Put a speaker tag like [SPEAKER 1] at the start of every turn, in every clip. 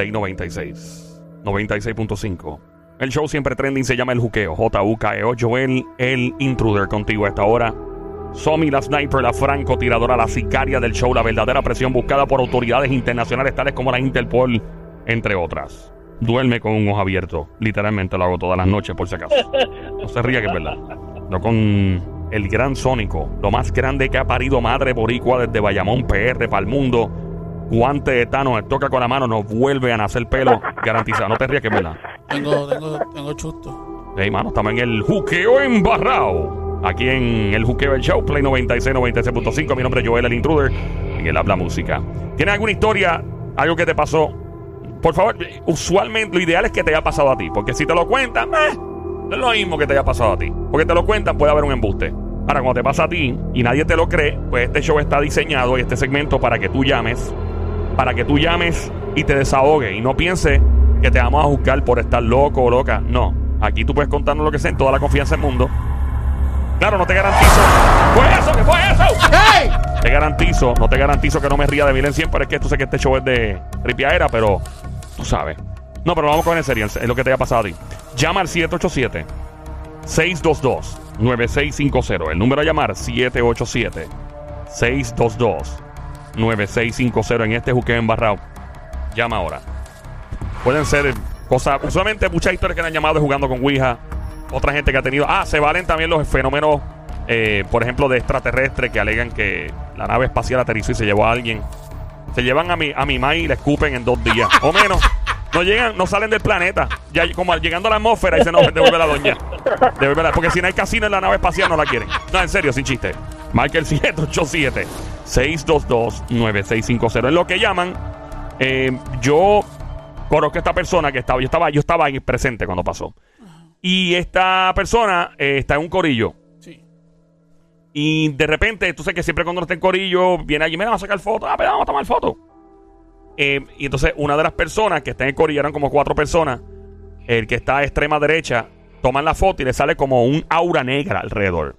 [SPEAKER 1] Play 96. 96.5. El show siempre trending se llama El Juqueo. J-U-K-E-O. Joel, el intruder contigo a esta hora. Somi, la sniper, la francotiradora, la sicaria del show, la verdadera presión buscada por autoridades internacionales tales como la Interpol, entre otras. Duerme con un ojo abierto. Literalmente lo hago todas las noches, por si acaso. No se ría que es verdad. No con el gran Sónico, lo más grande que ha parido madre boricua desde Bayamón PR para el mundo. Guante de Tano, toca con la mano, nos vuelve a nacer pelo. Garantizado. No te rías que es verdad.
[SPEAKER 2] Tengo, tengo, tengo chusto.
[SPEAKER 1] Hey, mano, estamos en el juqueo embarrado. Aquí en el juqueo del show, Play 96, 96.5. Mi nombre es Joel, el intruder. En el habla música. ¿Tienes alguna historia? Algo que te pasó? Por favor, usualmente lo ideal es que te haya pasado a ti. Porque si te lo cuentan, eh, no es lo mismo que te haya pasado a ti. Porque te lo cuentan, puede haber un embuste. Ahora, cuando te pasa a ti y nadie te lo cree, pues este show está diseñado y este segmento para que tú llames, para que tú llames y te desahogues y no pienses que te vamos a juzgar por estar loco o loca. No, aquí tú puedes contarnos lo que sea en toda la confianza del mundo. Claro, no te garantizo. ¿Fue eso? ¿Qué fue eso?
[SPEAKER 2] ¡Hey!
[SPEAKER 1] Te garantizo, no te garantizo que no me ría de Milen siempre, es que tú sé que este show es de tripiadera, pero tú sabes. No, pero vamos con en serio, es lo que te haya pasado a ti. Llama al 787 622 9650. El número a llamar 787 622 9650 en este juqueo embarrado. Llama ahora. Pueden ser cosas, usualmente muchas historias que han llamado jugando con Ouija, otra gente que ha tenido, ah, se valen también los fenómenos eh, por ejemplo, de extraterrestres que alegan que la nave espacial aterrizó y se llevó a alguien. Se llevan a mi, a mi ma y la escupen en dos días. o menos. No llegan, no salen del planeta. Ya como llegando a la atmósfera y se nos devuelve la doña. Devuelve porque si no hay casino en la nave espacial no la quieren. No, en serio, sin chiste. Michael 787 622 9650. En lo que llaman, eh, yo conozco a esta persona que estaba, yo estaba, yo estaba ahí presente cuando pasó. Y esta persona eh, está en un corillo.
[SPEAKER 2] Sí.
[SPEAKER 1] Y de repente, tú sabes que siempre cuando está en corillo, viene allí, mira, vamos a sacar fotos, ah, pero vamos a tomar fotos. Eh, y entonces una de las personas que está en el corillo, eran como cuatro personas, el que está a extrema derecha, toman la foto y le sale como un aura negra alrededor.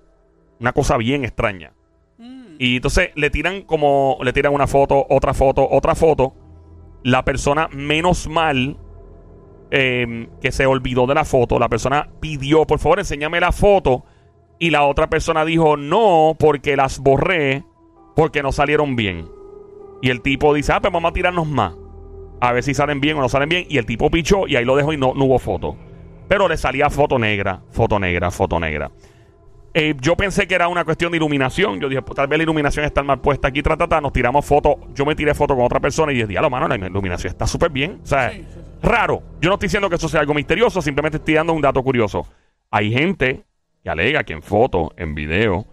[SPEAKER 1] Una cosa bien extraña. Y entonces le tiran como, le tiran una foto, otra foto, otra foto. La persona menos mal eh, que se olvidó de la foto, la persona pidió, por favor, enséñame la foto. Y la otra persona dijo, no, porque las borré, porque no salieron bien. Y el tipo dice, ah, pues vamos a tirarnos más. A ver si salen bien o no salen bien. Y el tipo pichó y ahí lo dejó y no, no hubo foto. Pero le salía foto negra, foto negra, foto negra. Eh, yo pensé que era una cuestión de iluminación. Yo dije, pues, tal vez la iluminación está mal puesta aquí, tratata. Nos tiramos fotos. Yo me tiré foto con otra persona y dije, diablo, mano, la iluminación está súper bien. O sea,
[SPEAKER 2] Sí, sí, sí.
[SPEAKER 1] raro. Yo no estoy diciendo que eso sea algo misterioso, simplemente estoy dando un dato curioso. Hay gente que alega que en foto, en video,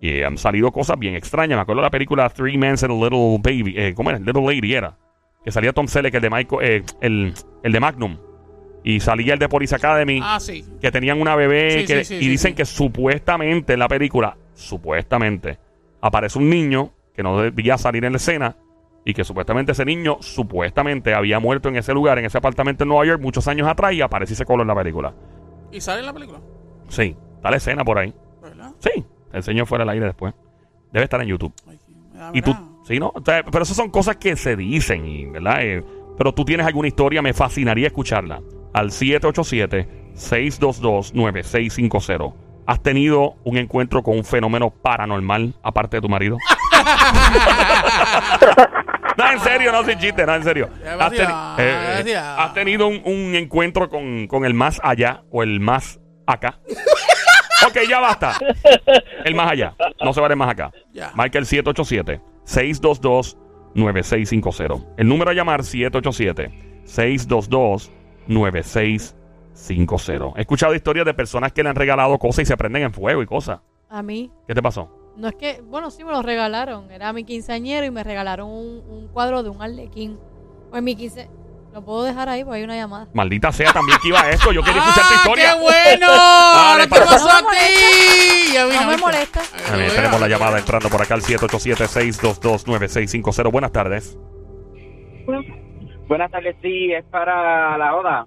[SPEAKER 1] eh, han salido cosas bien extrañas. Me acuerdo de la película Three Men and a Little Baby. Eh, ¿Cómo era? Little Lady era. Que salía Tom Selleck, el de, Michael, eh, el, el de Magnum. Y salía el de Police Academy
[SPEAKER 2] Ah, sí.
[SPEAKER 1] que tenían una bebé
[SPEAKER 2] Sí,
[SPEAKER 1] que-
[SPEAKER 2] sí, sí,
[SPEAKER 1] y dicen que supuestamente en la película, supuestamente, aparece un niño que no debía salir en la escena y que supuestamente ese niño supuestamente había muerto en ese lugar, en ese apartamento en Nueva York muchos años atrás y aparece y se coló en la película.
[SPEAKER 2] ¿Y sale en la película?
[SPEAKER 1] Sí, está la escena por ahí.
[SPEAKER 2] ¿Verdad?
[SPEAKER 1] Sí, te enseño fuera del aire después. Debe estar en YouTube.
[SPEAKER 2] Ay,
[SPEAKER 1] Y tú, sí, ¿no? O sea, pero esas son cosas que se dicen, y, ¿verdad? Eh, pero tú tienes alguna historia, me fascinaría escucharla. Al 787-622-9650. ¿Has tenido un encuentro con un fenómeno paranormal aparte de tu marido? no, en serio, no sin chiste, no, en serio. ¿Has, teni- eh, eh. ¿has tenido un, un encuentro con, con el más allá o el más acá? ok, ya basta. El más allá. No se vale más acá.
[SPEAKER 2] Ya.
[SPEAKER 1] Michael 787-622-9650. El número a llamar 787-622-9650. He escuchado historias de personas que le han regalado cosas y se prenden en fuego y cosas.
[SPEAKER 3] A mí.
[SPEAKER 1] ¿Qué te pasó?
[SPEAKER 3] No es que, bueno, sí me lo regalaron. Era mi quinceañero y me regalaron un, un cuadro de un arlequín. Pues mi quince... Lo puedo dejar ahí porque hay una llamada.
[SPEAKER 1] Maldita sea, también que iba a esto. Yo quería escuchar tu
[SPEAKER 2] ¡Ah,
[SPEAKER 1] historia.
[SPEAKER 2] ¡Qué bueno! ¿Ahora qué
[SPEAKER 1] para-
[SPEAKER 2] pasó
[SPEAKER 3] No
[SPEAKER 2] a
[SPEAKER 3] me
[SPEAKER 2] ti? Ya vi,
[SPEAKER 3] No me molesta.
[SPEAKER 1] A ver, tenemos la llamada entrando por acá al 787-622-9650. Buenas tardes.
[SPEAKER 4] Buenas tardes, sí, es para la Oda.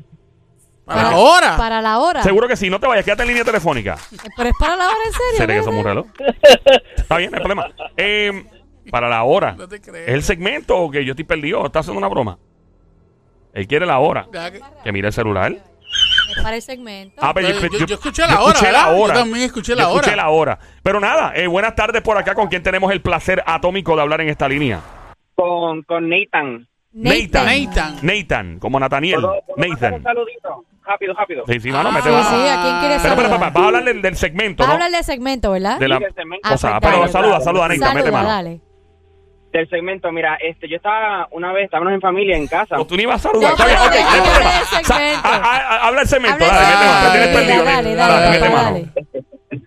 [SPEAKER 2] ¿Para ahora?
[SPEAKER 3] Para la hora.
[SPEAKER 1] Seguro que sí, no te vayas, quédate en línea telefónica.
[SPEAKER 3] Pero es para la hora, en serio.
[SPEAKER 1] ¿Será que somos un reloj? Está bien, no hay problema. Eh, para la hora.
[SPEAKER 2] No te creo.
[SPEAKER 1] ¿Es el segmento o que yo estoy perdido? ¿Estás haciendo una broma? Él quiere la hora.
[SPEAKER 2] Que-
[SPEAKER 1] Que mire el celular.
[SPEAKER 3] Es para el segmento.
[SPEAKER 1] Ah, pero
[SPEAKER 2] Yo- yo- yo escuché la hora,
[SPEAKER 1] escuché la
[SPEAKER 2] ¿verdad? Yo
[SPEAKER 1] hora.
[SPEAKER 2] también escuché la
[SPEAKER 1] Yo escuché
[SPEAKER 2] hora.
[SPEAKER 1] la hora. Pero nada, eh, buenas tardes por acá. ¿Con quién tenemos el placer atómico de hablar en esta línea?
[SPEAKER 4] Con, con Nathan.
[SPEAKER 1] Nathan.
[SPEAKER 2] Nathan.
[SPEAKER 1] Nathan, como Nathaniel.
[SPEAKER 4] ¿Puedo- puedo mandar Un
[SPEAKER 1] Nathan.
[SPEAKER 4] saludito. Rápido, rápido.
[SPEAKER 1] Sí, sí, mano,
[SPEAKER 2] Ah.
[SPEAKER 1] mete
[SPEAKER 3] Sí,
[SPEAKER 1] mano.
[SPEAKER 3] sí, ¿a quién quieres
[SPEAKER 1] Pero, pero,
[SPEAKER 3] saludar?
[SPEAKER 1] pero, vas a hablar del, del segmento,
[SPEAKER 3] Vas a
[SPEAKER 1] ¿no?
[SPEAKER 3] hablar del segmento, ¿verdad?
[SPEAKER 1] De la
[SPEAKER 4] Sí, del segmento.
[SPEAKER 3] Ah,
[SPEAKER 1] cosa.
[SPEAKER 3] pues
[SPEAKER 1] Pero
[SPEAKER 3] dale.
[SPEAKER 1] saluda, saluda, Nathan, mete
[SPEAKER 3] Saluda,
[SPEAKER 1] mano.
[SPEAKER 3] dale.
[SPEAKER 4] Del segmento, mira, este, yo estaba una vez, estábamos en familia en casa.
[SPEAKER 1] O tú ni ibas a saludar.
[SPEAKER 3] No,
[SPEAKER 1] Está bien,
[SPEAKER 3] pero
[SPEAKER 1] ok, no hay
[SPEAKER 3] que
[SPEAKER 1] problema.
[SPEAKER 3] del
[SPEAKER 1] Sa-
[SPEAKER 3] segmento.
[SPEAKER 1] a- a- a- Habla el segmento,
[SPEAKER 3] Habla
[SPEAKER 1] dale,
[SPEAKER 3] del
[SPEAKER 1] mete mano. Me tienes
[SPEAKER 3] segmento.
[SPEAKER 1] perdido.
[SPEAKER 3] Dale, dale,
[SPEAKER 1] mete
[SPEAKER 3] papá,
[SPEAKER 1] mano.
[SPEAKER 3] dale.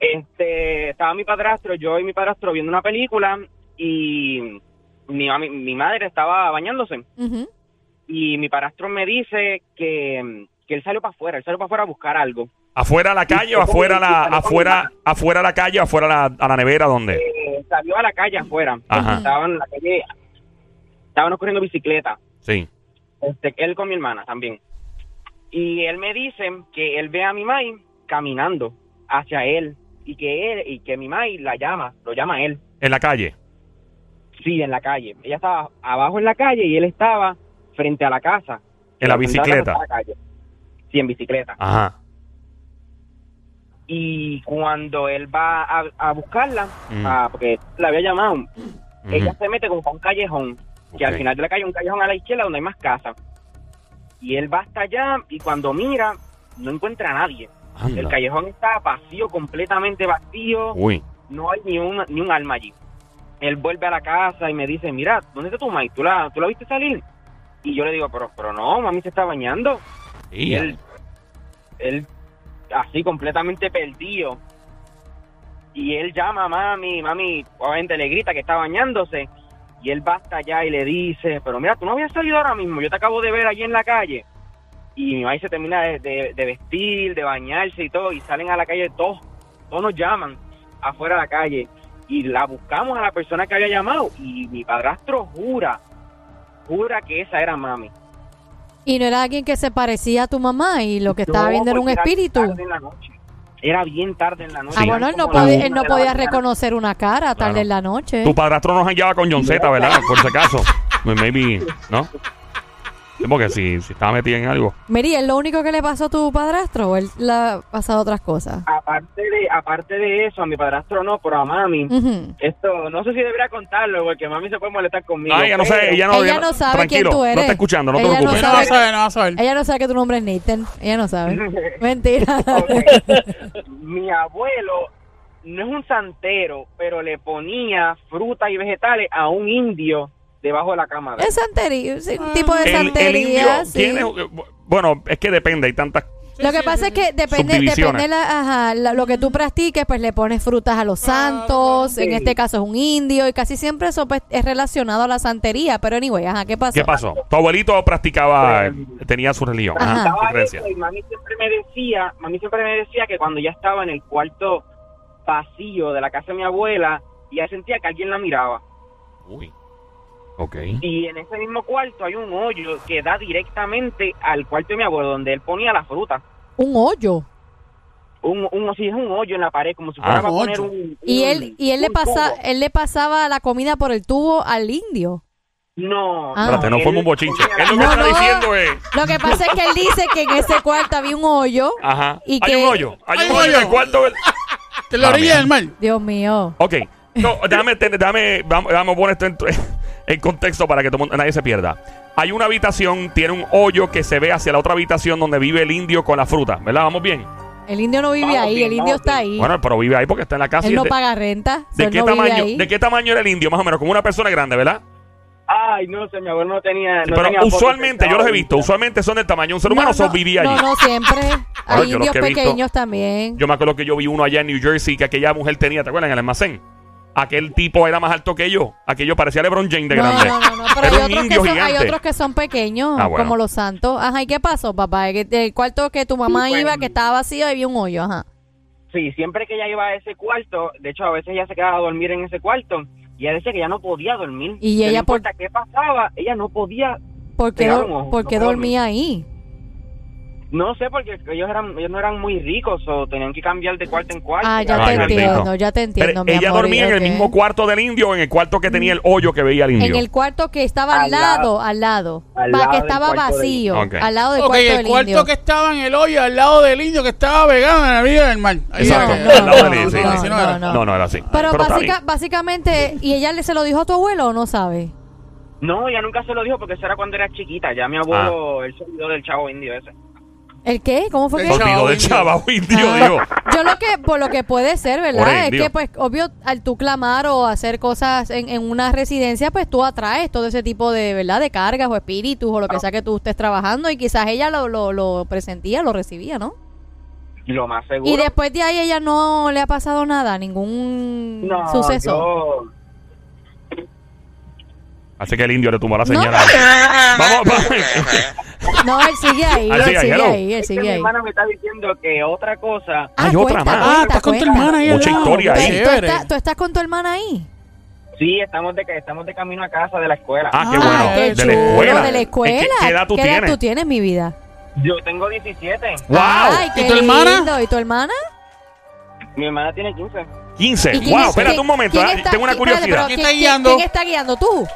[SPEAKER 4] Este, estaba mi padrastro, yo y mi padrastro viendo una película y mi, mami- mi madre estaba bañándose y mi padrastro me dice que, que él salió para afuera, él salió para afuera a buscar algo.
[SPEAKER 1] ¿Afuera a la calle o afuera a la, afuera, afuera a la calle o afuera a la, a la nevera? ¿Dónde?
[SPEAKER 4] Eh, salió a la calle afuera.
[SPEAKER 1] Ajá.
[SPEAKER 4] Estaban en la calle, estaban corriendo bicicleta.
[SPEAKER 1] Sí.
[SPEAKER 4] Este, él con mi hermana también. Y él me dice que él ve a mi mai caminando hacia él y que él y que mi mai la llama, lo llama a él.
[SPEAKER 1] En la calle.
[SPEAKER 4] Sí, en la calle. Ella estaba abajo en la calle y él estaba frente a la casa.
[SPEAKER 1] En la bicicleta.
[SPEAKER 4] la. Sí, en bicicleta.
[SPEAKER 1] Ajá.
[SPEAKER 4] Y cuando él va a, a buscarla,
[SPEAKER 1] Mm.
[SPEAKER 4] ah, porque la había llamado, ella se mete como para un callejón, que al final de la calle hay un callejón a la izquierda donde hay más casas. Y él va hasta allá y cuando mira, no encuentra a nadie.
[SPEAKER 1] Anda.
[SPEAKER 4] El callejón está vacío, completamente vacío,
[SPEAKER 1] Uy.
[SPEAKER 4] no hay ni un, ni un alma allí. Él vuelve a la casa y me dice, mira, ¿dónde está tu mãe? ¿Tú la, ¿Tú la viste salir? Y yo le digo, pero, pero no, mami se está bañando. Y
[SPEAKER 1] Y
[SPEAKER 4] él, él así completamente perdido. Y él llama a mami, mami obviamente le grita que está bañándose. Y él va hasta allá y le dice, pero mira, tú no habías salido ahora mismo, yo te acabo de ver allí en la calle. Y mi mamá se termina de, de- de vestir, de bañarse y todo, y salen a la calle todos, todos nos llaman afuera de la calle. Y la buscamos a la persona que había llamado. Y mi padrastro jura, jura que esa era mami.
[SPEAKER 3] Y no era alguien que se parecía a tu mamá y lo que estaba
[SPEAKER 4] No,
[SPEAKER 3] viendo era un
[SPEAKER 4] era
[SPEAKER 3] espíritu.
[SPEAKER 4] tarde en la noche. Era bien tarde en la noche.
[SPEAKER 3] Ah, bueno, él no, podía, él no reconocer una cara tarde
[SPEAKER 1] Claro.
[SPEAKER 3] en la noche.
[SPEAKER 1] tu padrastro nos hallaba con John Z, ¿verdad? Por si acaso. Maybe, ¿no? Sí, porque si, si estaba metido en algo.
[SPEAKER 3] Mary, ¿es lo único que le pasó a tu padrastro o él le ha pasado otras cosas?
[SPEAKER 4] Aparte de, aparte de eso, a mi padrastro no, pero a mami.
[SPEAKER 3] Ujú.
[SPEAKER 4] Esto, no sé si debería contarlo, porque mami se puede molestar conmigo.
[SPEAKER 1] No, ella no
[SPEAKER 4] pero-
[SPEAKER 1] ella no,
[SPEAKER 3] Ella no sabe
[SPEAKER 1] tranquilo,
[SPEAKER 3] quién tú eres.
[SPEAKER 1] No está escuchando, no te
[SPEAKER 3] Ella no
[SPEAKER 1] preocupes.
[SPEAKER 2] No va a
[SPEAKER 3] sabe.
[SPEAKER 2] saber, no va a saber.
[SPEAKER 3] Ella no sabe que tu nombre es Nathan. Ella no sabe. Mentira.
[SPEAKER 4] Ok. Mi abuelo no es un santero, pero le ponía frutas y vegetales a un indio debajo de la cama. de él.
[SPEAKER 3] es santería, sí, un tipo de
[SPEAKER 1] El, el
[SPEAKER 3] santería.
[SPEAKER 1] indio
[SPEAKER 3] sí.
[SPEAKER 1] tiene, bueno, es que depende, hay tantas.
[SPEAKER 3] Lo que pasa es que depende, depende la, ajá, la- lo que tú practiques, pues le pones frutas a los santos, en
[SPEAKER 4] Sí.
[SPEAKER 3] este caso es un indio, y casi siempre eso pues, es relacionado a la santería. Pero anyway, ajá, ¿qué pasó?
[SPEAKER 1] ¿Qué pasó? Tu abuelito practicaba, tenía su religión,
[SPEAKER 3] Ajá.
[SPEAKER 4] Estaba y mami siempre me decía, mami siempre me decía que cuando ya estaba en el cuarto pasillo de la casa de mi abuela, ya sentía que alguien la miraba.
[SPEAKER 1] Uy.
[SPEAKER 4] Y en ese mismo cuarto hay un hoyo que da directamente al cuarto de mi abuelo, donde él ponía la fruta.
[SPEAKER 3] Un hoyo.
[SPEAKER 4] Un, un, sí, es un hoyo en la pared, como si
[SPEAKER 1] Ah.
[SPEAKER 4] fuera para
[SPEAKER 2] Un
[SPEAKER 4] poner un...
[SPEAKER 3] Y él, y él le pasa,
[SPEAKER 4] tubo.
[SPEAKER 3] él le pasaba la comida por el tubo al indio.
[SPEAKER 4] No,
[SPEAKER 3] Ah.
[SPEAKER 1] Espérate, no
[SPEAKER 4] él
[SPEAKER 1] forma un bochinche. Él lo que
[SPEAKER 3] No,
[SPEAKER 1] está
[SPEAKER 3] no.
[SPEAKER 1] diciendo es.
[SPEAKER 3] Lo que pasa es que él dice que en ese cuarto había un hoyo.
[SPEAKER 1] Ajá.
[SPEAKER 3] Y
[SPEAKER 1] hay
[SPEAKER 3] que-
[SPEAKER 1] un hoyo. Hay,
[SPEAKER 2] Hay
[SPEAKER 1] un hoyo en el cuarto.
[SPEAKER 2] la
[SPEAKER 1] Ah,
[SPEAKER 2] orilla del mar.
[SPEAKER 3] Dios mío.
[SPEAKER 1] Ok. No, déjame, te- déjame, vamos, vamos a poner esto en, en contexto para que todo nadie se pierda. Hay una habitación, tiene un hoyo que se ve hacia la otra habitación donde vive el indio con la fruta, ¿verdad? ¿Vamos bien?
[SPEAKER 3] El indio no vive
[SPEAKER 4] Vamos
[SPEAKER 3] ahí,
[SPEAKER 4] bien,
[SPEAKER 3] el indio
[SPEAKER 4] vamos
[SPEAKER 3] está
[SPEAKER 4] bien.
[SPEAKER 3] ahí.
[SPEAKER 1] Bueno, pero vive ahí porque está en la casa. y
[SPEAKER 3] él
[SPEAKER 1] es
[SPEAKER 3] no
[SPEAKER 1] de,
[SPEAKER 3] paga renta.
[SPEAKER 1] ¿de
[SPEAKER 3] él
[SPEAKER 1] qué
[SPEAKER 3] no vive
[SPEAKER 1] tamaño,
[SPEAKER 3] ahí.
[SPEAKER 1] ¿De qué tamaño era el indio? Más o menos, como una persona grande, ¿verdad?
[SPEAKER 4] Ay, no sé, mi abuelo no tenía... no
[SPEAKER 1] pero
[SPEAKER 4] fotos
[SPEAKER 1] usualmente, yo los he visto, usualmente son del tamaño de un ser humano,
[SPEAKER 3] no,
[SPEAKER 1] vivía allí.
[SPEAKER 3] No, no, siempre. Hay
[SPEAKER 1] yo los
[SPEAKER 3] indios
[SPEAKER 1] que he visto-
[SPEAKER 3] pequeños también.
[SPEAKER 1] Yo me acuerdo que yo vi uno allá en New Jersey que aquella mujer tenía, ¿te acuerdas? En el almacén. Aquel tipo era más alto que yo. Aquello parecía LeBron James de
[SPEAKER 3] no,
[SPEAKER 1] grande.
[SPEAKER 3] no, no, no, pero
[SPEAKER 1] Era
[SPEAKER 3] hay
[SPEAKER 1] un
[SPEAKER 3] otros, que son, hay otros que son pequeños,
[SPEAKER 1] Ah, bueno.
[SPEAKER 3] como los santos. Ajá, ¿y qué pasó, papá? Que El cuarto que tu mamá
[SPEAKER 4] Sí,
[SPEAKER 3] iba, que estaba vacío, había un hoyo, ajá.
[SPEAKER 4] Sí, siempre que ella iba a ese cuarto, de hecho a veces ella se quedaba a dormir en ese cuarto y ella decía que ya no podía dormir.
[SPEAKER 3] Y
[SPEAKER 4] Que
[SPEAKER 3] ella
[SPEAKER 4] no
[SPEAKER 3] por-
[SPEAKER 4] importa qué pasaba, ella no podía.
[SPEAKER 3] ¿Por qué, por qué dormía ahí?
[SPEAKER 4] No sé, porque ellos eran ellos no eran muy ricos o tenían que cambiar de cuarto en cuarto.
[SPEAKER 3] Ah, ya
[SPEAKER 1] Ay,
[SPEAKER 3] te entiendo, ya te entiendo,
[SPEAKER 1] Pero
[SPEAKER 3] mi
[SPEAKER 1] ella
[SPEAKER 3] amor,
[SPEAKER 1] dormía en el mismo cuarto del indio o en el cuarto que tenía el hoyo que veía el indio.
[SPEAKER 3] En el cuarto que estaba al
[SPEAKER 4] Al
[SPEAKER 3] lado, al lado.
[SPEAKER 4] Al lado
[SPEAKER 3] que estaba
[SPEAKER 4] cuarto del
[SPEAKER 3] vacío, al lado del
[SPEAKER 2] Ok,
[SPEAKER 3] cuarto
[SPEAKER 2] el
[SPEAKER 3] del
[SPEAKER 2] cuarto
[SPEAKER 3] indio.
[SPEAKER 2] que estaba en el hoyo al lado del indio que estaba pegado en la vida del mar.
[SPEAKER 1] Exacto.
[SPEAKER 3] No,
[SPEAKER 1] al lado
[SPEAKER 3] no,
[SPEAKER 1] del indio, sí,
[SPEAKER 3] no,
[SPEAKER 1] sí.
[SPEAKER 2] así no
[SPEAKER 3] no,
[SPEAKER 2] era.
[SPEAKER 1] así.
[SPEAKER 3] Pero, básica- básicamente, ¿y ella le se lo dijo a tu abuelo o no sabe?
[SPEAKER 4] No, ella nunca se lo dijo porque eso era cuando era chiquita. Ya mi abuelo, él se olvidó del chavo indio ese.
[SPEAKER 3] ¿El qué? ¿Cómo fue
[SPEAKER 2] El
[SPEAKER 3] que?
[SPEAKER 1] Se olvidó
[SPEAKER 2] Chavo
[SPEAKER 1] del
[SPEAKER 2] indio.
[SPEAKER 3] Ah,
[SPEAKER 1] digo.
[SPEAKER 3] Yo lo que, por lo que puede ser,
[SPEAKER 1] Por
[SPEAKER 3] ¿verdad? Es
[SPEAKER 1] indio.
[SPEAKER 3] que, pues, obvio, al tú clamar o hacer cosas en, en una residencia, pues tú atraes todo ese tipo de, ¿verdad? De cargas o espíritus o lo que sea que tú estés trabajando y quizás ella lo, lo, lo presentía, lo recibía, ¿no?
[SPEAKER 4] Lo más seguro.
[SPEAKER 3] Y después de ahí ella no le ha pasado nada, ningún
[SPEAKER 4] no,
[SPEAKER 3] suceso.
[SPEAKER 4] yo-
[SPEAKER 1] Así que el indio le tumbó la
[SPEAKER 3] No.
[SPEAKER 1] señal. Vamos, vamos.
[SPEAKER 3] No, él sigue ahí,
[SPEAKER 1] Ah,
[SPEAKER 3] él
[SPEAKER 1] sigue ahí,
[SPEAKER 3] sigue
[SPEAKER 1] hello.
[SPEAKER 3] ahí, él sigue
[SPEAKER 4] mi
[SPEAKER 3] ahí.
[SPEAKER 4] hermana me está diciendo que otra cosa.
[SPEAKER 1] Hay otra
[SPEAKER 3] cuenta,
[SPEAKER 1] más.
[SPEAKER 2] Ah, estás con tu
[SPEAKER 3] cuenta.
[SPEAKER 2] hermana ahí al
[SPEAKER 1] Mucha
[SPEAKER 2] lado.
[SPEAKER 1] historia ahí.
[SPEAKER 3] ¿Tú,
[SPEAKER 2] chévere.
[SPEAKER 3] estás, tú estás con tu hermana ahí?
[SPEAKER 4] Sí, estamos de que estamos de camino a casa de la escuela.
[SPEAKER 1] Ah, qué
[SPEAKER 2] Ah,
[SPEAKER 1] bueno.
[SPEAKER 3] qué
[SPEAKER 1] de la
[SPEAKER 3] chulo,
[SPEAKER 1] escuela.
[SPEAKER 3] de la escuela.
[SPEAKER 1] ¿Qué, qué edad tú tienes?
[SPEAKER 3] tú tienes, mi vida?
[SPEAKER 4] Yo tengo 17.
[SPEAKER 1] ¡Wow!
[SPEAKER 3] Ay, qué
[SPEAKER 2] ¿Y tu hermana?
[SPEAKER 3] lindo. ¿Y tu hermana?
[SPEAKER 4] Mi hermana tiene 15.
[SPEAKER 1] 15.
[SPEAKER 3] ¿Y quién
[SPEAKER 1] ¡Wow!
[SPEAKER 3] es-
[SPEAKER 1] Espérate
[SPEAKER 3] quién-
[SPEAKER 1] un momento.
[SPEAKER 3] quién
[SPEAKER 1] ah,
[SPEAKER 3] está-
[SPEAKER 1] Tengo una
[SPEAKER 3] espérate,
[SPEAKER 1] curiosidad.
[SPEAKER 3] pero
[SPEAKER 2] ¿Quién
[SPEAKER 3] ¿quién-
[SPEAKER 2] está guiando?
[SPEAKER 3] ¿Quién está guiando? ¿Tú?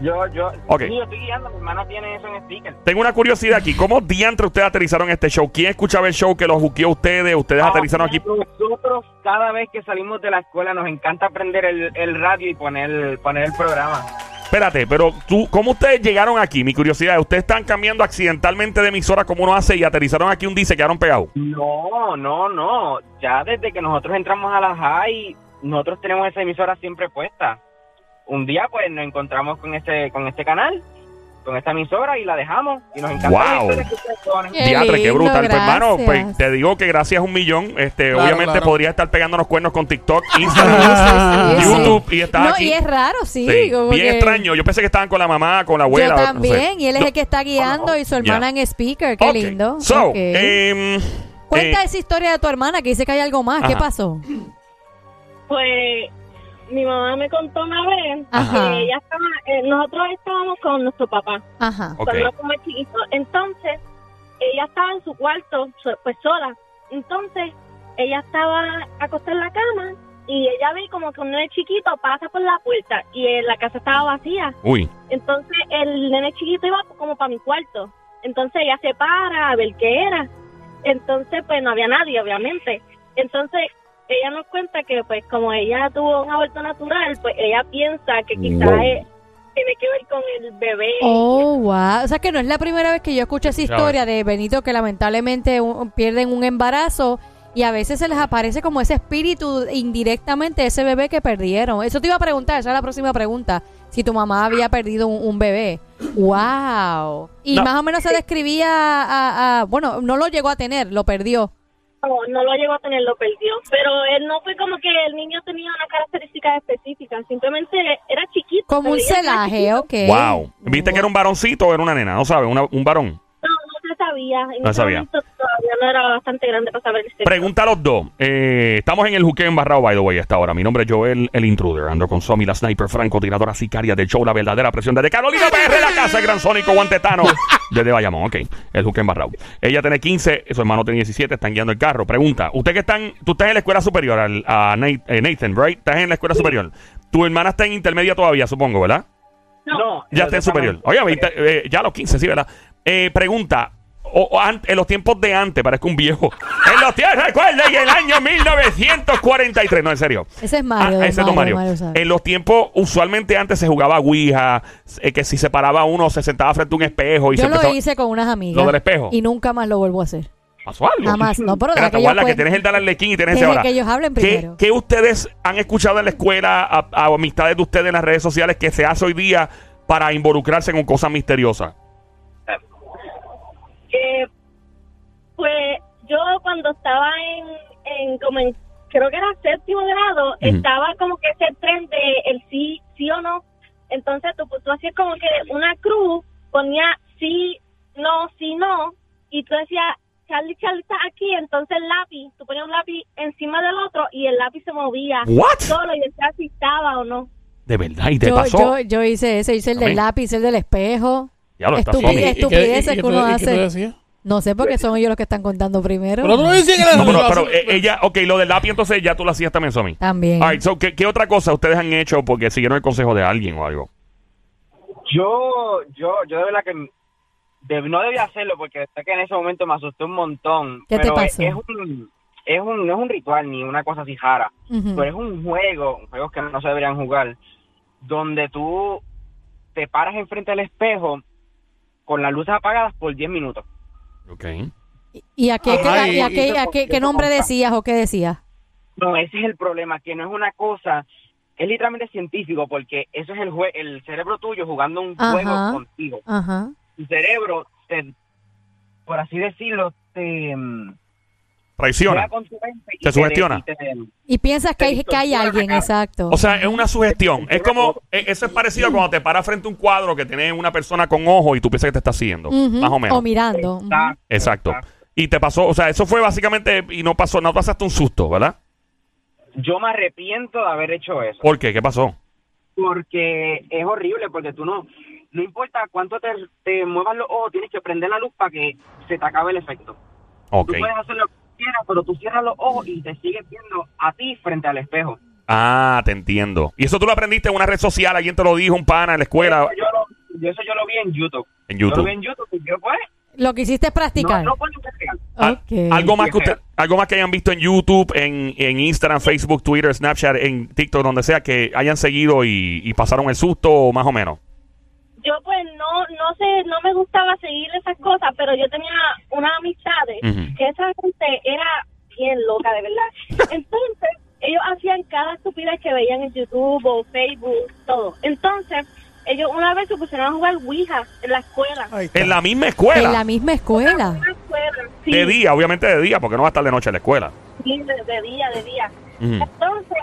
[SPEAKER 4] Yo, yo, sí, yo estoy guiando. Mi hermana tiene eso en sticker.
[SPEAKER 1] Tengo una curiosidad aquí. ¿Cómo diantre ustedes aterrizaron este show? ¿Quién escuchaba el show que los juqueó ustedes? ¿Ustedes
[SPEAKER 4] Ah,
[SPEAKER 1] aterrizaron aquí?
[SPEAKER 4] Nosotros, cada vez que salimos de la escuela, nos encanta prender el, el radio y poner, poner el programa.
[SPEAKER 1] Espérate, pero tú, ¿cómo ustedes llegaron aquí? Mi curiosidad es, ¿ustedes están cambiando accidentalmente de emisora como uno hace y aterrizaron aquí un día y se quedaron pegados?
[SPEAKER 4] No, no, no. Ya desde que nosotros entramos a la high, nosotros tenemos esa emisora siempre puesta. Un día, pues, nos encontramos con este, con este canal, con esta emisora y la dejamos. Y nos encanta
[SPEAKER 1] Wow.
[SPEAKER 3] Qué
[SPEAKER 1] Diatre, qué brutal. Pues, hermano,
[SPEAKER 3] gracias.
[SPEAKER 1] pues te digo que gracias a un millón, este,
[SPEAKER 2] Claro,
[SPEAKER 1] obviamente
[SPEAKER 2] claro.
[SPEAKER 1] podría estar pegándonos cuernos con TikTok, Instagram,
[SPEAKER 3] sí, sí, sí.
[SPEAKER 1] YouTube y está
[SPEAKER 3] No,
[SPEAKER 1] aquí.
[SPEAKER 3] y es raro, sí.
[SPEAKER 1] Sí,
[SPEAKER 3] como
[SPEAKER 1] bien
[SPEAKER 3] que-
[SPEAKER 1] extraño. Yo pensé que estaban con la mamá, con la abuela.
[SPEAKER 3] Yo
[SPEAKER 1] no sé.
[SPEAKER 3] también, y él es
[SPEAKER 1] No.
[SPEAKER 3] el que está guiando y su hermana en speaker, qué lindo.
[SPEAKER 1] So,
[SPEAKER 3] Ok.
[SPEAKER 1] em,
[SPEAKER 3] Cuenta
[SPEAKER 1] eh,
[SPEAKER 3] esa historia de tu hermana que dice que hay algo más. ¿Qué pasó?
[SPEAKER 5] Pues mi mamá me contó una vez
[SPEAKER 3] Ajá.
[SPEAKER 5] que ella estaba, eh, nosotros estábamos con nuestro papá
[SPEAKER 3] Ajá.
[SPEAKER 5] Cuando éramos más chiquitos. Entonces, ella estaba en su cuarto, pues sola. Entonces, ella estaba acostada en la cama y ella ve como que un nene chiquito pasa por la puerta y eh, la casa estaba vacía.
[SPEAKER 1] Uy,
[SPEAKER 5] Entonces, el nene chiquito iba como para mi cuarto. Entonces, ella se para a ver qué era. Entonces, pues no había nadie, obviamente. Entonces, ella nos cuenta que, pues, como ella tuvo un aborto natural, pues ella piensa que quizás
[SPEAKER 1] Wow.
[SPEAKER 5] tiene que ver con el bebé.
[SPEAKER 3] Oh, wow. O sea que no es la primera vez que yo escucho esa historia de Benito que lamentablemente un- pierden un embarazo y a veces se les aparece como ese espíritu indirectamente ese bebé que perdieron. Eso te iba a preguntar, esa es la próxima pregunta. Si tu mamá había perdido un, un bebé. Wow. Y
[SPEAKER 1] No.
[SPEAKER 3] más o menos se describía a, a- bueno, no lo llegó a tener, lo perdió.
[SPEAKER 5] No, no lo llegó a tener, lo perdió. Pero él no fue como que el niño tenía una característica específica. Simplemente era chiquito.
[SPEAKER 3] Como un celaje, ok.
[SPEAKER 1] wow. ¿Viste que era un varoncito o era una nena? No sabes, una- un varón.
[SPEAKER 5] No, no se sabía. En
[SPEAKER 1] No
[SPEAKER 5] ese
[SPEAKER 1] sabía.
[SPEAKER 5] momento no era bastante grande para saber el sexo.
[SPEAKER 1] Pregunta a los dos. Eh, estamos en el juqueo embarrado, by the way, hasta ahora. Mi nombre es Joel, el intruder. Ando con Somi, la sniper francotiradora sicaria del show La Verdadera Presión. Desde Carolina PR, la casa, el gran sónico guantetano. Desde Bayamón, ok. El juqueo embarrado. Ella tiene 15, su hermano tiene 17, están guiando el carro. Pregunta, usted que están, tú estás en la escuela superior, al- a eh, Nathan, right? Estás en la escuela superior. Tu hermana está en intermedia todavía, supongo, ¿verdad?
[SPEAKER 4] No,
[SPEAKER 1] Ya está en superior. Oye, eh, ya a los 15, sí, ¿verdad? Eh, pregunta. O, o an- en los tiempos de antes, parezco un viejo. En los tiempos, recuerda, en el año 1943. No, en serio.
[SPEAKER 3] Ese es Mario,
[SPEAKER 1] Ah, ese es
[SPEAKER 3] Mario,
[SPEAKER 1] Mario. En los tiempos, usualmente antes se jugaba Ouija, eh, que si se paraba uno, se sentaba frente a un espejo y
[SPEAKER 3] Yo
[SPEAKER 1] se
[SPEAKER 3] lo
[SPEAKER 1] empezaba...
[SPEAKER 3] hice con unas amigas.
[SPEAKER 1] ¿Lo del espejo?
[SPEAKER 3] Y nunca más lo vuelvo a hacer.
[SPEAKER 1] ¿Pasó algo?
[SPEAKER 3] Jamás, no, pero
[SPEAKER 1] Espérate,
[SPEAKER 3] que
[SPEAKER 1] guarda, que tienes el y tienes ese ahora.
[SPEAKER 3] que ellos hablen
[SPEAKER 1] ¿Qué,
[SPEAKER 3] primero.
[SPEAKER 1] qué ustedes han escuchado en la escuela, a, a amistades de ustedes en las redes sociales, que se hace hoy día para involucrarse con cosas misteriosas?
[SPEAKER 5] Eh, pues yo cuando estaba en, en como en, creo que era séptimo grado, estaba como que ese tren de el sí, sí o no. Entonces tú, tú hacías como que una cruz, ponía sí, no, sí, no, y tú decías, Charlie, Charlie está aquí, entonces el lápiz, tú ponías un lápiz encima del otro y el lápiz se movía
[SPEAKER 1] ¿What?
[SPEAKER 5] solo y decía si estaba o no.
[SPEAKER 1] De verdad, y te
[SPEAKER 3] Yo,
[SPEAKER 1] pasó.
[SPEAKER 3] yo, yo hice ese, hice el del lápiz, el del espejo.
[SPEAKER 1] Ya lo está
[SPEAKER 3] Estúpido.
[SPEAKER 1] Somi.
[SPEAKER 3] estupideces
[SPEAKER 2] qué
[SPEAKER 3] que uno hace. No sé porque son ellos los que están contando primero.
[SPEAKER 2] Pero tú no dices que la
[SPEAKER 1] No, pero,
[SPEAKER 2] la-
[SPEAKER 1] pero, eh, ella, ok, lo del lápiz entonces ya tú lo hacías también, Somi.
[SPEAKER 3] También.
[SPEAKER 1] All right, so, ¿qué, qué otra cosa ustedes han hecho porque siguieron el consejo de alguien o algo?
[SPEAKER 4] Yo, yo, yo de verdad que de- no debía hacerlo porque sé que en ese momento me asusté un montón.
[SPEAKER 3] ¿Qué te
[SPEAKER 4] pero
[SPEAKER 3] pasó?
[SPEAKER 4] Es, es un, es un, no es un ritual ni una cosa así jara,
[SPEAKER 3] Ujú.
[SPEAKER 4] pero es un juego, juegos que no se deberían jugar, donde tú te paras enfrente del espejo con las luces apagadas por 10 minutos.
[SPEAKER 1] Ok.
[SPEAKER 3] ¿Y a qué, qué-
[SPEAKER 2] Ay,
[SPEAKER 3] y a qué- a qué- qué nombre decías o qué decías?
[SPEAKER 4] No, ese es el problema, que no es una cosa, es literalmente científico, porque eso es el jue el cerebro tuyo jugando un
[SPEAKER 3] Ajá.
[SPEAKER 4] juego contigo.
[SPEAKER 3] Ajá.
[SPEAKER 4] Tu cerebro, te, por así decirlo, te mm,
[SPEAKER 1] Traiciona. Te sugestiona.
[SPEAKER 4] y
[SPEAKER 3] piensas que hay, que hay alguien, exacto.
[SPEAKER 1] O sea, es una sugestión. Es como, eh, eso es parecido a cuando te paras frente a un cuadro que tiene una persona con ojo y tú piensas que te está siguiendo.
[SPEAKER 3] Ujú.
[SPEAKER 1] Más o menos.
[SPEAKER 3] mirando. Ujú.
[SPEAKER 4] Exacto.
[SPEAKER 1] Y te pasó, o sea, eso fue básicamente, y no pasó, no pasaste un susto, ¿verdad?
[SPEAKER 4] Yo me arrepiento de haber hecho eso,
[SPEAKER 1] ¿Por qué? ¿Qué pasó?
[SPEAKER 4] porque es horrible, porque tú no, no importa cuánto te, te muevas los ojos, tienes que prender la luz para que se te acabe el efecto.
[SPEAKER 1] Ok.
[SPEAKER 4] Tú puedes hacer lo que quieras, pero tú cierras los ojos y te sigues viendo a ti frente al espejo.
[SPEAKER 1] Ah, te entiendo. ¿Y eso tú lo aprendiste en una red social? ¿Alguien te lo dijo, un pana en la escuela?
[SPEAKER 4] Eso yo lo, yo- eso yo lo vi en YouTube.
[SPEAKER 1] En
[SPEAKER 4] Yo lo
[SPEAKER 1] YouTube.
[SPEAKER 4] vi en YouTube y yo pues,
[SPEAKER 3] Lo que hiciste es
[SPEAKER 4] no,
[SPEAKER 3] practicar.
[SPEAKER 4] no puedo investigar.
[SPEAKER 1] Ah,
[SPEAKER 3] Ok.
[SPEAKER 1] Algo más que usted, algo más que hayan visto en YouTube, en, en Instagram, Facebook, Twitter, Snapchat, en TikTok, donde sea, que hayan seguido y, y pasaron el susto, más o menos.
[SPEAKER 5] Yo pues no, no sé, no me gustaba seguir esas cosas, pero yo tenía unas amistades que esa gente era bien loca, de verdad. Entonces, ellos hacían cada estupidez que veían en YouTube o Facebook, todo. Entonces, ellos una vez se pusieron a jugar Ouija en la escuela.
[SPEAKER 1] En la misma
[SPEAKER 3] En
[SPEAKER 1] escuela.
[SPEAKER 3] la misma escuela.
[SPEAKER 5] En la escuela, sí,
[SPEAKER 1] De día, obviamente de día, porque no va a estar de noche en la escuela.
[SPEAKER 5] sí, de, de día, de día. Entonces,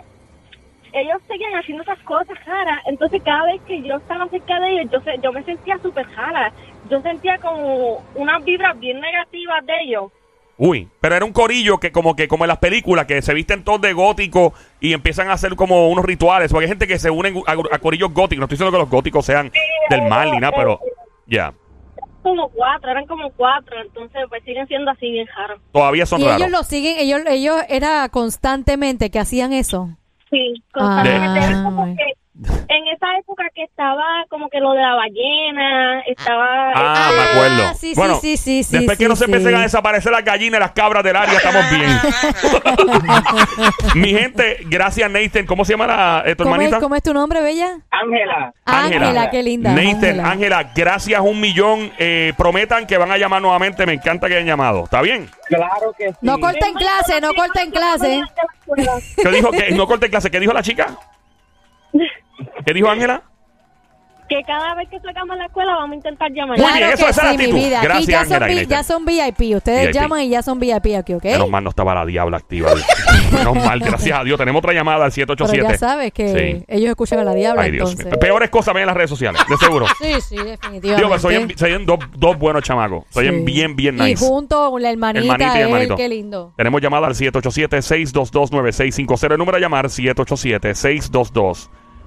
[SPEAKER 5] ellos seguían haciendo esas cosas raras. Entonces, cada vez que yo estaba cerca de ellos, yo, se- yo me sentía súper rara. Yo sentía como unas vibras bien negativas de ellos.
[SPEAKER 1] Uy, pero era un corillo que como que como en las películas que se visten todos de gótico y empiezan a hacer como unos rituales, porque hay gente que se unen a, a corillos góticos, no estoy diciendo que los góticos sean del mal ni nada, pero ya,
[SPEAKER 5] Como cuatro, eran como cuatro. Entonces, pues siguen siendo así bien raros.
[SPEAKER 1] todavía son
[SPEAKER 3] Y
[SPEAKER 1] raros.
[SPEAKER 3] ellos lo siguen, ellos, ellos era constantemente que hacían eso.
[SPEAKER 5] Sí, constantemente.
[SPEAKER 3] Ah.
[SPEAKER 5] Era como que en esa época que estaba como que lo de la ballena, estaba...
[SPEAKER 1] Ah, me acuerdo.
[SPEAKER 3] Ah, sí, sí,
[SPEAKER 1] bueno,
[SPEAKER 3] sí, sí, sí,
[SPEAKER 1] después que
[SPEAKER 3] sí,
[SPEAKER 1] no se
[SPEAKER 3] sí.
[SPEAKER 1] empiecen a desaparecer las gallinas y las cabras del área, estamos bien. Mi gente, gracias Nathan. ¿Cómo se llama la, eh, tu
[SPEAKER 3] ¿Cómo es,
[SPEAKER 1] hermanita?
[SPEAKER 3] cómo es tu nombre, Bella?
[SPEAKER 4] Ángela,
[SPEAKER 1] Ángela.
[SPEAKER 3] Ángela, qué linda.
[SPEAKER 1] Nathan,
[SPEAKER 3] Ángela.
[SPEAKER 1] Gracias un millón. Eh, prometan que van a llamar nuevamente. Me encanta que hayan llamado. ¿Está bien?
[SPEAKER 4] claro que sí.
[SPEAKER 3] No corten clase, no corten clase.
[SPEAKER 1] ¿Qué dijo? que no corte clase. ¿Qué dijo la chica? ¿Qué dijo Ángela?
[SPEAKER 5] Que cada vez que salgamos a la escuela vamos a intentar llamar.
[SPEAKER 1] Muy bien,
[SPEAKER 3] Claro
[SPEAKER 1] eso
[SPEAKER 3] que
[SPEAKER 1] esa es la
[SPEAKER 3] sí, mi
[SPEAKER 1] actitud.
[SPEAKER 3] vida. Aquí
[SPEAKER 1] Gracias,
[SPEAKER 3] son,
[SPEAKER 1] y Nathan.
[SPEAKER 3] ya son VIP. Ustedes
[SPEAKER 1] VIP.
[SPEAKER 3] llaman y ya son VIP aquí, ¿ok?
[SPEAKER 1] Menos mal no estaba la diabla activa. Menos mal, gracias a Dios. Tenemos otra llamada al
[SPEAKER 3] Pero
[SPEAKER 1] 787.
[SPEAKER 3] ya sabes que
[SPEAKER 1] Sí.
[SPEAKER 3] ellos escuchan a la diabla,
[SPEAKER 1] Ay, Dios
[SPEAKER 3] entonces.
[SPEAKER 1] mío. Peores cosas ven en las redes sociales, de seguro.
[SPEAKER 3] Sí, sí, definitivamente.
[SPEAKER 1] Digo soy, en- soy en dos, dos buenos chamacos. Soy en
[SPEAKER 3] Sí.
[SPEAKER 1] bien, bien
[SPEAKER 3] Y
[SPEAKER 1] nice.
[SPEAKER 3] junto con la hermanita,
[SPEAKER 1] Hermanita y
[SPEAKER 3] él, qué lindo.
[SPEAKER 1] Tenemos llamada al 787-622-9650. El número a llamar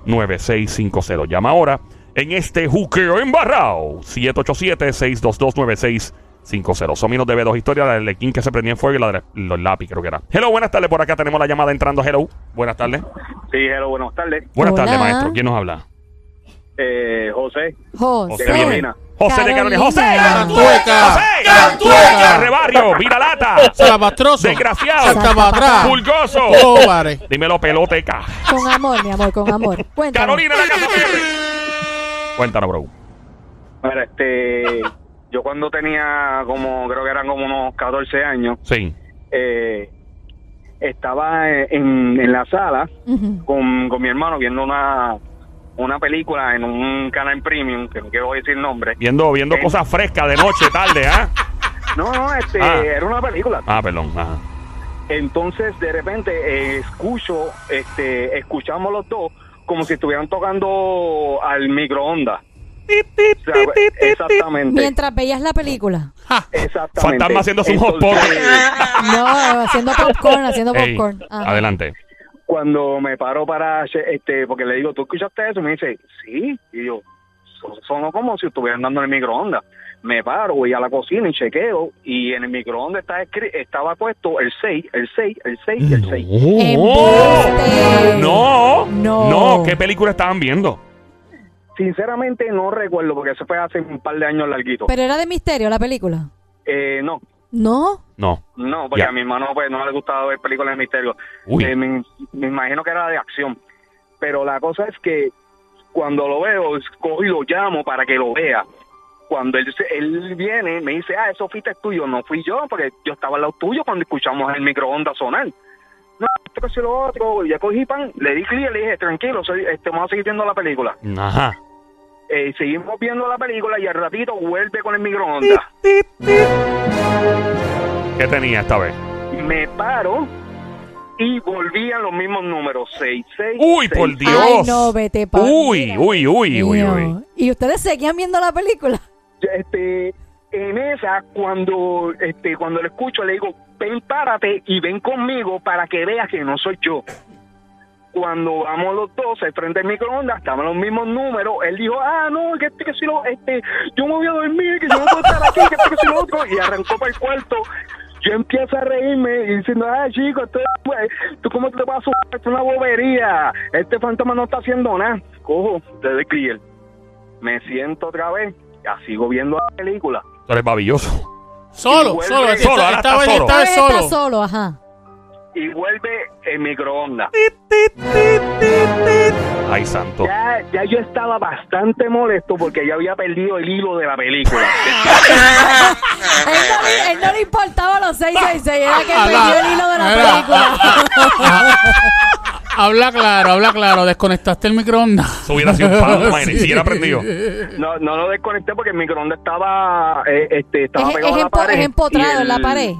[SPEAKER 1] 787-622-9650. Llama ahora en este juqueo embarrado. 787-622-9650. Somi nos debe dos historias. La del King que se prendía en fuego y la de los lápiz, creo que era. Hello, buenas tardes. Por acá tenemos la llamada entrando. Hello. Buenas tardes.
[SPEAKER 6] Sí, hello, buenas tardes.
[SPEAKER 1] Buenas
[SPEAKER 3] Hola.
[SPEAKER 1] tardes, maestro. ¿Quién nos habla?
[SPEAKER 6] Eh, José,
[SPEAKER 3] José.
[SPEAKER 1] de
[SPEAKER 6] Carolina.
[SPEAKER 1] José de Carolina. José.
[SPEAKER 2] Cantueca.
[SPEAKER 1] José.
[SPEAKER 2] Cantueca.
[SPEAKER 1] Rebarrio. Viralata.
[SPEAKER 2] Salapastroso.
[SPEAKER 1] Desgraciado.
[SPEAKER 2] Salta para atrás.
[SPEAKER 1] Pulgoso. Dímelo, peloteca.
[SPEAKER 3] Con amor, mi amor, con amor. Cuéntanos.
[SPEAKER 1] Carolina de la Casa. Cuéntanos, bro.
[SPEAKER 6] Mira, este, yo cuando tenía como, creo que eran como unos 14 años,
[SPEAKER 1] Sí.
[SPEAKER 6] eh, estaba en, en la sala con, con mi hermano viendo una, una película en un canal premium, que no quiero decir nombre.
[SPEAKER 1] Viendo, viendo
[SPEAKER 6] Eh.
[SPEAKER 1] cosas frescas de noche, tarde, ¿ah?
[SPEAKER 6] No, no, este,
[SPEAKER 1] Ah.
[SPEAKER 6] era una película.
[SPEAKER 1] Ah, perdón. Ajá.
[SPEAKER 6] Entonces, de repente, eh, escucho, este, escuchamos los dos como si estuvieran tocando al microondas. O sea, exactamente.
[SPEAKER 3] Mientras veías la película.
[SPEAKER 6] Exactamente.
[SPEAKER 1] Fantasma hot pot.
[SPEAKER 6] Entonces,
[SPEAKER 3] No, haciendo popcorn, haciendo
[SPEAKER 1] Ey,
[SPEAKER 3] popcorn.
[SPEAKER 1] Adelante.
[SPEAKER 6] Cuando me paro para, este, porque le digo, ¿tú escuchaste eso? Me dice, sí. Y yo, sonó como si estuvieran dando en el microondas. Me paro, voy a la cocina y chequeo y en el microondas está estaba puesto el 6, el 6, el 6 y el 6.
[SPEAKER 3] ¡Embuste!
[SPEAKER 1] No.
[SPEAKER 3] No.
[SPEAKER 1] No. ¿Qué película estaban viendo?
[SPEAKER 6] Sinceramente no recuerdo porque eso fue hace un par de años larguito.
[SPEAKER 3] Pero era de misterio la película.
[SPEAKER 6] Eh, no,
[SPEAKER 3] ¿No?
[SPEAKER 1] No.
[SPEAKER 6] no, porque
[SPEAKER 1] Ya.
[SPEAKER 6] a mi hermano pues no le gustaba ver películas de misterio.
[SPEAKER 1] Uy.
[SPEAKER 6] Eh, me, me imagino que era de acción. Pero la cosa es que cuando lo veo, cojo y lo llamo para que lo vea. Cuando él, se- él viene, me dice, ah, eso fuiste tuyo. No fui yo, porque yo estaba al lado tuyo cuando escuchamos el microondas sonar. No, esto que si lo otro. Y ya cogí pan, le di clic y le dije, tranquilo, soy, este, vamos a seguir viendo la película.
[SPEAKER 1] Ajá.
[SPEAKER 6] Eh, seguimos viendo la película y al ratito vuelve con el microondas.
[SPEAKER 1] ¿Qué tenía esta vez?
[SPEAKER 6] Me paro y volvían los mismos números, 6, 6.
[SPEAKER 1] Uy, por Dios.
[SPEAKER 3] Ay, no, vete pa.
[SPEAKER 1] Uy, uy, uy, uy, uy.
[SPEAKER 3] ¿Y ustedes seguían viendo la película?
[SPEAKER 6] este en esa cuando este cuando lo escucho le digo ven párate y ven conmigo para que veas que no soy yo cuando vamos los dos al frente del microondas estaban los mismos números él dijo ah no que este que si lo este yo me voy a dormir que yo no puedo estar aquí que este que si lo otro y arrancó para el cuarto yo empiezo a reírme y diciendo, ah, chico, esto es- ¿tú cómo te vas a subir? Esto es una bobería. Este fantasma no está haciendo nada. Cojo, te doy clear. Me siento otra vez, ya sigo viendo la película.
[SPEAKER 1] Tú eres babilloso.
[SPEAKER 2] Solo, solo.
[SPEAKER 1] Solo, ahora está solo.
[SPEAKER 3] está solo, ajá.
[SPEAKER 6] Y vuelve el microondas.
[SPEAKER 1] Ay, santo.
[SPEAKER 6] Ya, ya yo estaba bastante molesto porque ya había perdido el hilo de la película.
[SPEAKER 3] él, no le, él no le importaba los 666, era que
[SPEAKER 2] Habla-
[SPEAKER 3] perdió el hilo de la película.
[SPEAKER 2] Habla claro, habla claro. Desconectaste el microondas.
[SPEAKER 1] Eso hubiera sido un si hubiera prendido.
[SPEAKER 6] No, no lo desconecté porque el microondas estaba, eh, este, estaba
[SPEAKER 3] Es,
[SPEAKER 6] pegado
[SPEAKER 3] es
[SPEAKER 6] a la
[SPEAKER 3] empo-
[SPEAKER 6] pared.
[SPEAKER 3] es empotrado
[SPEAKER 6] y
[SPEAKER 3] en la
[SPEAKER 6] el-
[SPEAKER 3] pared.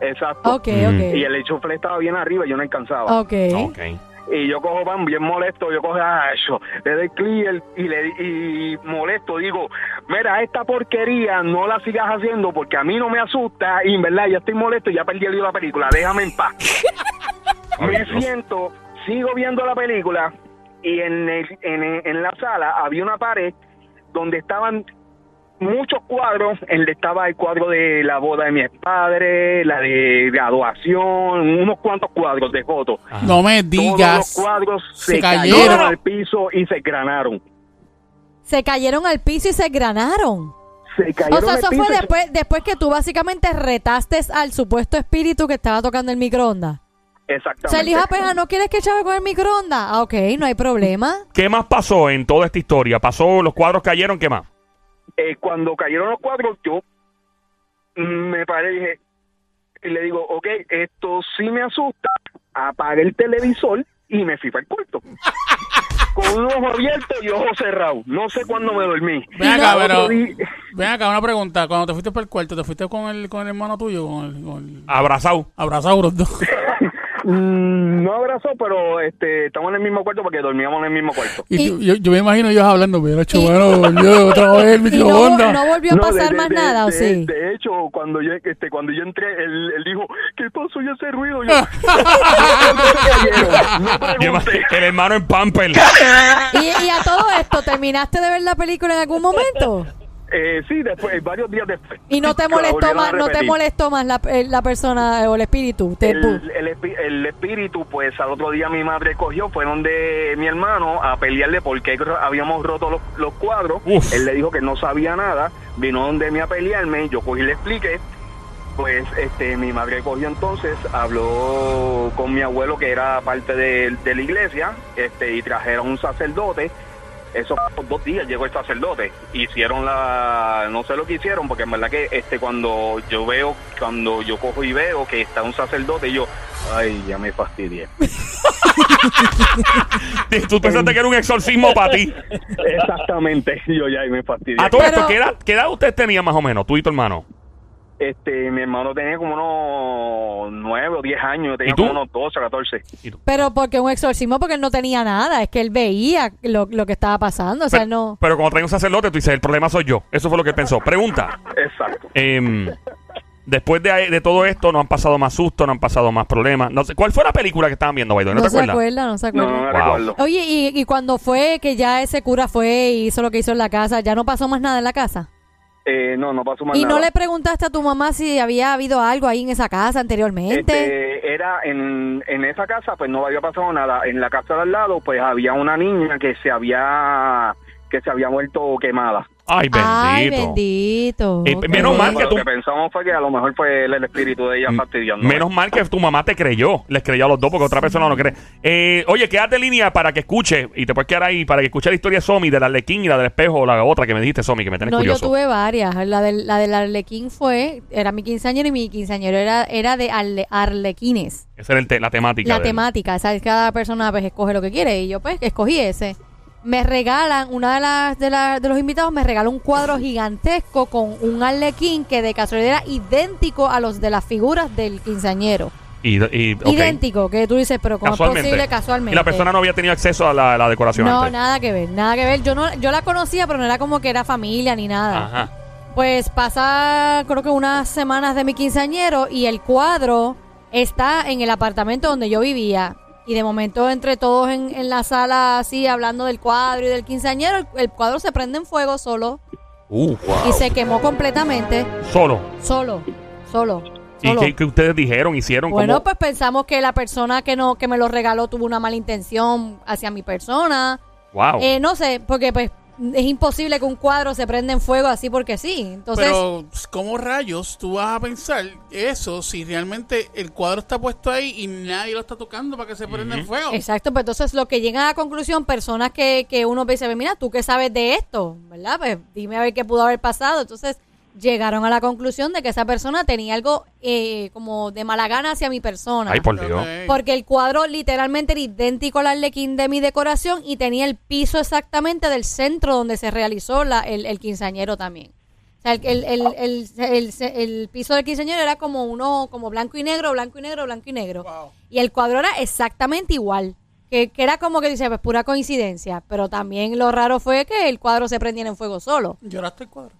[SPEAKER 6] Exacto.
[SPEAKER 3] Ok,
[SPEAKER 1] Mm.
[SPEAKER 3] ok.
[SPEAKER 6] Y el enchufle estaba bien arriba y yo no alcanzaba.
[SPEAKER 3] Ok.
[SPEAKER 1] Ok.
[SPEAKER 6] Y yo cojo pan bien molesto, yo cojo a eso, le doy clear y le y molesto, digo, mira, esta porquería no la sigas haciendo porque a mí no me asusta y en verdad ya estoy molesto y ya perdí el hilo de la película, déjame en paz. me siento, sigo viendo la película y en, el- en, el- en la sala había una pared donde estaban muchos cuadros, el estaba el cuadro de la boda de mi padre, la de graduación, unos cuantos cuadros de fotos.
[SPEAKER 2] No me
[SPEAKER 6] Todos los
[SPEAKER 2] digas.
[SPEAKER 6] cuadros
[SPEAKER 2] Se
[SPEAKER 6] se,
[SPEAKER 2] cayeron.
[SPEAKER 6] cayeron. al piso y se granaron.
[SPEAKER 3] Se cayeron al piso y se granaron.
[SPEAKER 6] Se cayeron
[SPEAKER 3] O sea, eso fue después, después que tú básicamente retaste al supuesto espíritu que estaba tocando el microondas. O
[SPEAKER 6] Exactamente.
[SPEAKER 3] sea, él dijo, ah, pues, ah, ¿no quieres que chave con el microondas? Ah, ok, no hay problema.
[SPEAKER 1] ¿Qué más pasó en toda esta historia? Pasó, los cuadros cayeron, ¿qué más?
[SPEAKER 6] Eh, cuando cayeron los cuadros, yo me paré y dije, y le digo, ok, esto sí me asusta, apagué el televisor y me fui para el cuarto. Con un ojo abierto y ojo cerrado. No sé cuándo me dormí.
[SPEAKER 2] Ven acá, pero.
[SPEAKER 6] día-
[SPEAKER 2] Ven acá, una pregunta. Cuando te fuiste para el cuarto, ¿te fuiste con el, con el hermano tuyo? Con el, con el
[SPEAKER 1] Abrazado.
[SPEAKER 2] abrazado los dos.
[SPEAKER 6] Mm, no abrazó, pero este, estamos en el mismo cuarto porque dormíamos en el mismo cuarto.
[SPEAKER 2] Y tú- yo, yo me imagino ellos hablando, pero hecho, bueno, volvió otra vez el
[SPEAKER 3] Y no,
[SPEAKER 2] microondas.
[SPEAKER 3] no volvió a
[SPEAKER 6] No,
[SPEAKER 3] pasar
[SPEAKER 6] de-
[SPEAKER 3] más
[SPEAKER 6] de-
[SPEAKER 3] nada, ¿o
[SPEAKER 6] de-
[SPEAKER 3] sí?
[SPEAKER 6] De hecho, cuando yo, este, cuando yo entré, él, él dijo, ¿qué pasó y ese ruido? Yo, no
[SPEAKER 1] el hermano en Pamper.
[SPEAKER 3] Y, y a todo esto, ¿terminaste de ver la película en algún momento?
[SPEAKER 6] Eh, sí, después, varios días después.
[SPEAKER 3] Y no te molestó más, no te molestó más la, eh, la persona o el espíritu. Te-
[SPEAKER 6] El, el, espi- el espíritu, pues al otro día mi madre cogió, fue donde mi hermano a pelearle porque habíamos roto los, los cuadros.
[SPEAKER 1] Uf.
[SPEAKER 6] Él le dijo que no sabía nada, vino donde mí a pelearme, yo cogí y le expliqué. Pues este mi madre cogió entonces, habló con mi abuelo que era parte de, de la iglesia, este y trajeron un sacerdote. Eso fue por dos días llegó el sacerdote. Hicieron la, no sé lo que hicieron, porque en verdad que este cuando yo veo, cuando yo cojo y veo que está un sacerdote, yo, ay, ya me fastidié.
[SPEAKER 1] Tú pensaste que era un exorcismo para ti.
[SPEAKER 6] Exactamente, yo ya me fastidié.
[SPEAKER 1] A todo
[SPEAKER 3] Pero-
[SPEAKER 1] esto, ¿qué edad, ¿qué edad usted tenía más o menos, tú y tu hermano?
[SPEAKER 6] Este, mi hermano tenía como unos nueve o diez años, yo tenía como unos 12 o 14.
[SPEAKER 3] Pero porque un exorcismo, porque él no tenía nada, es que él veía lo, lo que estaba pasando, o sea,
[SPEAKER 1] pero,
[SPEAKER 3] no...
[SPEAKER 1] pero cuando trae un sacerdote, tú dices, el problema soy yo. Eso fue lo que él pensó. Pregunta.
[SPEAKER 6] Exacto.
[SPEAKER 1] em, Después de, de todo esto, no han pasado más sustos, no han pasado más problemas. No sé, ¿Cuál fue la película que estaban viendo, Baido? ¿No,
[SPEAKER 3] No,
[SPEAKER 1] te
[SPEAKER 3] se
[SPEAKER 1] acuerdas?
[SPEAKER 3] acuerda, no se acuerda.
[SPEAKER 6] No, no
[SPEAKER 1] Wow.
[SPEAKER 6] recuerdo.
[SPEAKER 3] Oye, y, y cuando fue que ya ese cura fue y hizo lo que hizo en la casa, ¿ya no pasó más nada en la casa?
[SPEAKER 6] Eh, no, no pasó más
[SPEAKER 3] ¿Y
[SPEAKER 6] nada.
[SPEAKER 3] no le preguntaste a tu mamá si había habido algo ahí en esa casa anteriormente?
[SPEAKER 6] Este, era en, en esa casa, pues no había pasado nada. En la casa de al lado, pues había una niña que se había que se había muerto quemada.
[SPEAKER 1] Ay, bendito.
[SPEAKER 3] Ay, bendito.
[SPEAKER 1] Eh, menos mal que
[SPEAKER 6] Lo
[SPEAKER 1] tú-
[SPEAKER 6] que pensamos fue que a lo mejor fue el, el espíritu de ella fastidiando.
[SPEAKER 1] Menos mal que tu mamá te creyó. Les creyó a los dos porque otra persona no cree. Eh, oye, quédate en línea para que escuche. Y te puedes quedar ahí para que escuche la historia de Somi, del Arlequín y la del espejo, o la otra que me dijiste, Somi, que me tenés
[SPEAKER 3] No, yo
[SPEAKER 1] curioso.
[SPEAKER 3] tuve varias. La del, la del Arlequín fue, era mi quinceañero y mi quinceañero era, era de arle- arlequines.
[SPEAKER 1] Esa era el te- la temática.
[SPEAKER 3] La
[SPEAKER 1] del-
[SPEAKER 3] temática, ¿sabes? Cada persona pues escoge lo que quiere y yo pues escogí ese. Me regalan, una de las de, las- de los invitados me regaló un cuadro gigantesco con un arlequín que de casualidad era idéntico a los de las figuras del quinceañero.
[SPEAKER 1] Y, y- ok.
[SPEAKER 3] Idéntico, que tú dices, pero ¿cómo es posible casualmente?
[SPEAKER 1] Y la persona no había tenido acceso a la, la decoración
[SPEAKER 3] No,
[SPEAKER 1] antes.
[SPEAKER 3] nada que ver, nada que ver. Yo no, yo la conocía, pero no era como que era familia ni nada.
[SPEAKER 1] Ajá.
[SPEAKER 3] Pues pasa, creo que unas semanas de mi quinceañero y el cuadro está en el apartamento donde yo vivía. Y de momento, entre todos en, en la sala, así, hablando del cuadro y del quinceañero, el, el cuadro se prende en fuego solo
[SPEAKER 1] Uh,
[SPEAKER 3] y se quemó completamente,
[SPEAKER 1] solo.
[SPEAKER 3] solo, solo.
[SPEAKER 1] ¿Y qué, qué ustedes dijeron, hicieron?
[SPEAKER 3] Bueno,
[SPEAKER 1] ¿Cómo?
[SPEAKER 3] pues pensamos que la persona que no que me lo regaló tuvo una mala intención hacia mi persona.
[SPEAKER 1] Wow.
[SPEAKER 3] Eh, no sé, porque pues es imposible que un cuadro se prenda en fuego así porque sí. Entonces,
[SPEAKER 2] Pero, ¿cómo rayos tú vas a pensar eso si realmente el cuadro está puesto ahí y nadie lo está tocando para que se prenda el fuego?
[SPEAKER 3] exacto, pues entonces lo que llegan a la conclusión, personas que, que uno dice, mira, tú qué sabes de esto, ¿verdad? Pues dime a ver qué pudo haber pasado. Entonces llegaron a la conclusión de que esa persona tenía algo eh, como de mala gana hacia mi persona.
[SPEAKER 1] Ay, por Dios.
[SPEAKER 3] Porque el cuadro literalmente era idéntico al arlequín de mi decoración y tenía el piso exactamente del centro donde se realizó la, el, el quinceañero también. O sea, el, el, el, el, el- el piso del quinceañero era como uno, como blanco y negro, blanco y negro, blanco y negro.
[SPEAKER 2] Wow.
[SPEAKER 3] Y el cuadro era exactamente igual. Que, que era como que dice, pues pura coincidencia. Pero también lo raro fue que el cuadro se prendiera en fuego solo.
[SPEAKER 2] ¿Lloraste el cuadro?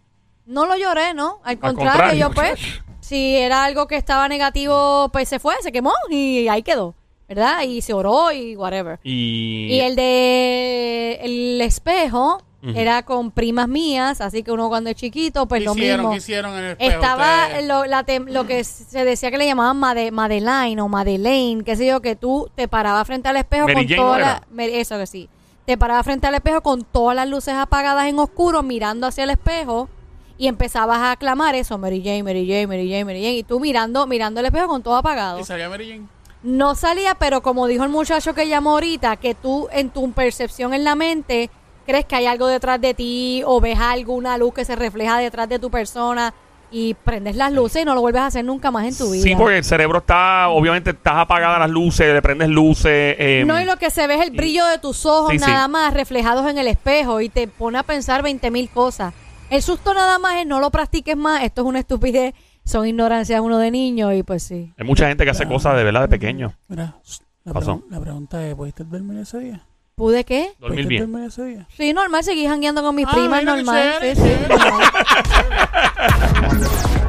[SPEAKER 3] No lo lloré, ¿no? Al, contrario,
[SPEAKER 1] contrario.
[SPEAKER 3] yo pues, si era algo que estaba negativo, pues se fue, se quemó y ahí quedó, ¿verdad? Y se oró y whatever.
[SPEAKER 1] Y,
[SPEAKER 3] Y el de el espejo era con primas mías, así que uno cuando es chiquito, pues
[SPEAKER 2] ¿Qué
[SPEAKER 3] lo
[SPEAKER 2] hicieron?
[SPEAKER 3] mismo.
[SPEAKER 2] ¿Qué hicieron en el espejo
[SPEAKER 3] Estaba lo, la lo que se decía que le llamaban Made- Madeline o Madeleine, qué sé yo, que tú te parabas frente al espejo
[SPEAKER 1] Mary
[SPEAKER 3] con
[SPEAKER 1] Jane era.
[SPEAKER 3] Mary- Eso que sí. Te parabas frente al espejo con todas las luces apagadas en oscuro, mirando hacia el espejo y empezabas a aclamar eso, Mary Jane, Mary Jane, Mary Jane, Mary Jane, y tú mirando, mirando el espejo con todo apagado.
[SPEAKER 2] ¿Y salía Mary Jane?
[SPEAKER 3] No salía, pero como dijo el muchacho que llamó ahorita, que tú en tu percepción en la mente crees que hay algo detrás de ti o ves alguna luz que se refleja detrás de tu persona y prendes las luces y no lo vuelves a hacer nunca más en tu vida.
[SPEAKER 1] Sí, porque el cerebro está, obviamente, estás apagadas las luces, le prendes luces. eh,
[SPEAKER 3] No, y lo que se ve es el brillo de tus ojos
[SPEAKER 1] Sí, sí.
[SPEAKER 3] nada más reflejados en el espejo y te pone a pensar 20 mil cosas. El susto nada más es no lo practiques más, esto es una estupidez, son ignorancias uno de niño y pues sí.
[SPEAKER 1] Hay mucha gente que hace cosas de verdad de pequeño.
[SPEAKER 2] Mira, la,
[SPEAKER 1] Pasó.
[SPEAKER 2] pregun- la pregunta es, ¿pudiste dormir ese día?
[SPEAKER 3] ¿Pude qué?
[SPEAKER 1] Dormir
[SPEAKER 2] ¿Pudiste
[SPEAKER 1] bien.
[SPEAKER 2] dormir ese día?
[SPEAKER 3] Sí, normal, seguí jangueando con mis
[SPEAKER 2] Ah,
[SPEAKER 3] primas,
[SPEAKER 2] mira qué
[SPEAKER 3] normal.
[SPEAKER 2] chévere,
[SPEAKER 3] sí, sí,
[SPEAKER 2] chévere.
[SPEAKER 3] normal.